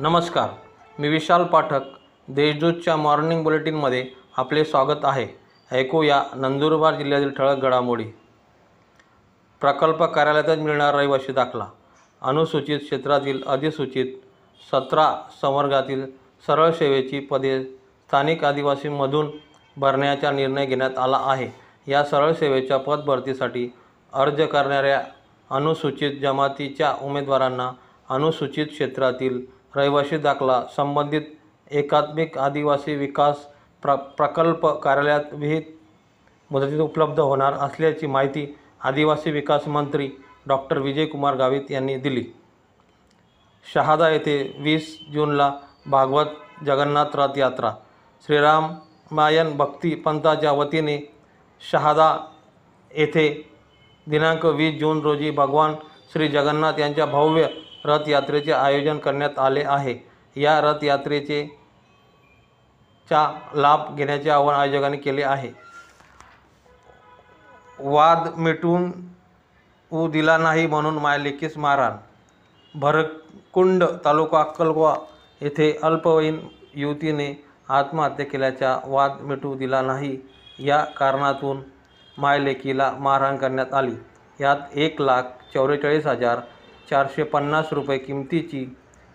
नमस्कार मी विशाल पाठक. देशदूतच्या मॉर्निंग बुलेटिनमध्ये आपले स्वागत आहे. ऐकूया नंदुरबार जिल्ह्यातील ठळक घडामोडी. प्रकल्प कार्यालयातच मिळणार रहिवाशी दाखला. अनुसूचित क्षेत्रातील अधिसूचित सतरा संवर्गातील सरळ सेवेची पदे स्थानिक आदिवासीमधून भरण्याचा निर्णय घेण्यात आला आहे. या सरळ सेवेच्या पदभरतीसाठी अर्ज करणाऱ्या अनुसूचित जमातीच्या उमेदवारांना अनुसूचित क्षेत्रातील रहिवासी दाखला संबंधित एकात्मिक आदिवासी विकास प्र प्रकल्प कार्यालयात विहित मुदतीत उपलब्ध होणार असल्याची माहिती आदिवासी विकास मंत्री डॉक्टर विजयकुमार गावित यांनी दिली. शहादा येथे वीस जूनला भागवत जगन्नाथ रथ यात्रा. श्रीरामायण भक्ती पंथाच्या वतीने शहादा येथे दिनांक वीस जून रोजी भगवान श्री जगन्नाथ यांच्या भव्य रथयात्रेचे आयोजन करण्यात आले आहे. या रथयात्रेचे चा लाभ घेण्याचे आवाहन आयोजकांनी केले आहे. वाद मिटून ऊ दिला नाही म्हणून मायलेकीस मारहाण. भरकुंड तालुका अक्कलकोवा येथे अल्पवयीन युवतीने आत्महत्या केल्याचा वाद मिटू दिला नाही. या कारणातून मायलेकीला मारहाण करण्यात आली. यात एक लाख चौवेचाळीस हजार चारशे पन्नास रुपये किमतीची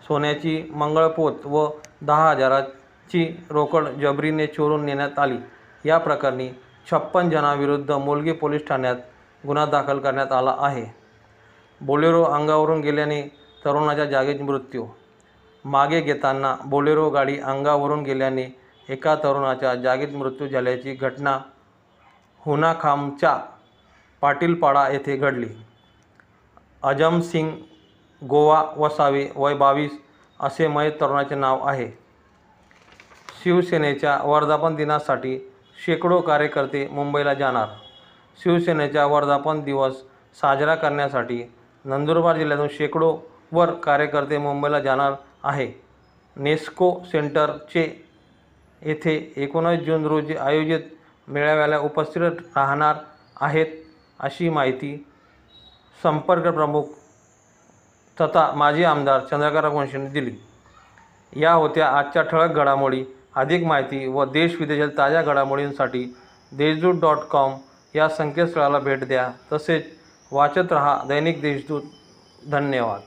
सोन्याची मंगळपोत व दहा हजाराची रोकड जबरीने चोरून नेण्यात आली. या प्रकरणी छप्पन जणांविरुद्ध मोलगी पोलीस ठाण्यात गुन्हा दाखल करण्यात आला आहे. बोलेरो अंगावरून गेल्याने तरुणाच्या जागीच मृत्यू. मागे घेताना बोलेरो गाडी अंगावरून गेल्याने एका तरुणाच्या जागीच मृत्यू झाल्याची घटना हुनाखामच्या पाटीलपाडा येथे घडली. अजम सिंग गोवा वसावे वय बावीस असे मयत तरुणाचे नाव आहे. शिवसेनेच्या वर्धापन दिनासाठी शेकडो कार्यकर्ते मुंबईला जाणार. शिवसेनेचा वर्धापन दिवस साजरा करण्यासाठी नंदुरबार जिल्ह्यातून शेकडो वर कार्यकर्ते मुंबईला जाणार आहे. नेस्को सेंटरचे येथे एकोणीस जून रोजी आयोजित मेळाव्याला उपस्थित राहणार आहेत अशी माहिती संपर्क प्रमुख तथा माजी आमदार चंद्रकांत वंशींनी दिली. या होत्या आजच्या ठळक घडामोडी. अधिक माहिती व देश विदेशातील ताज्या घडामोडींसाठी देशदूत डॉट कॉम या संकेतस्थळाला भेट द्या. तसेच वाचत रहा दैनिक देशदूत. धन्यवाद.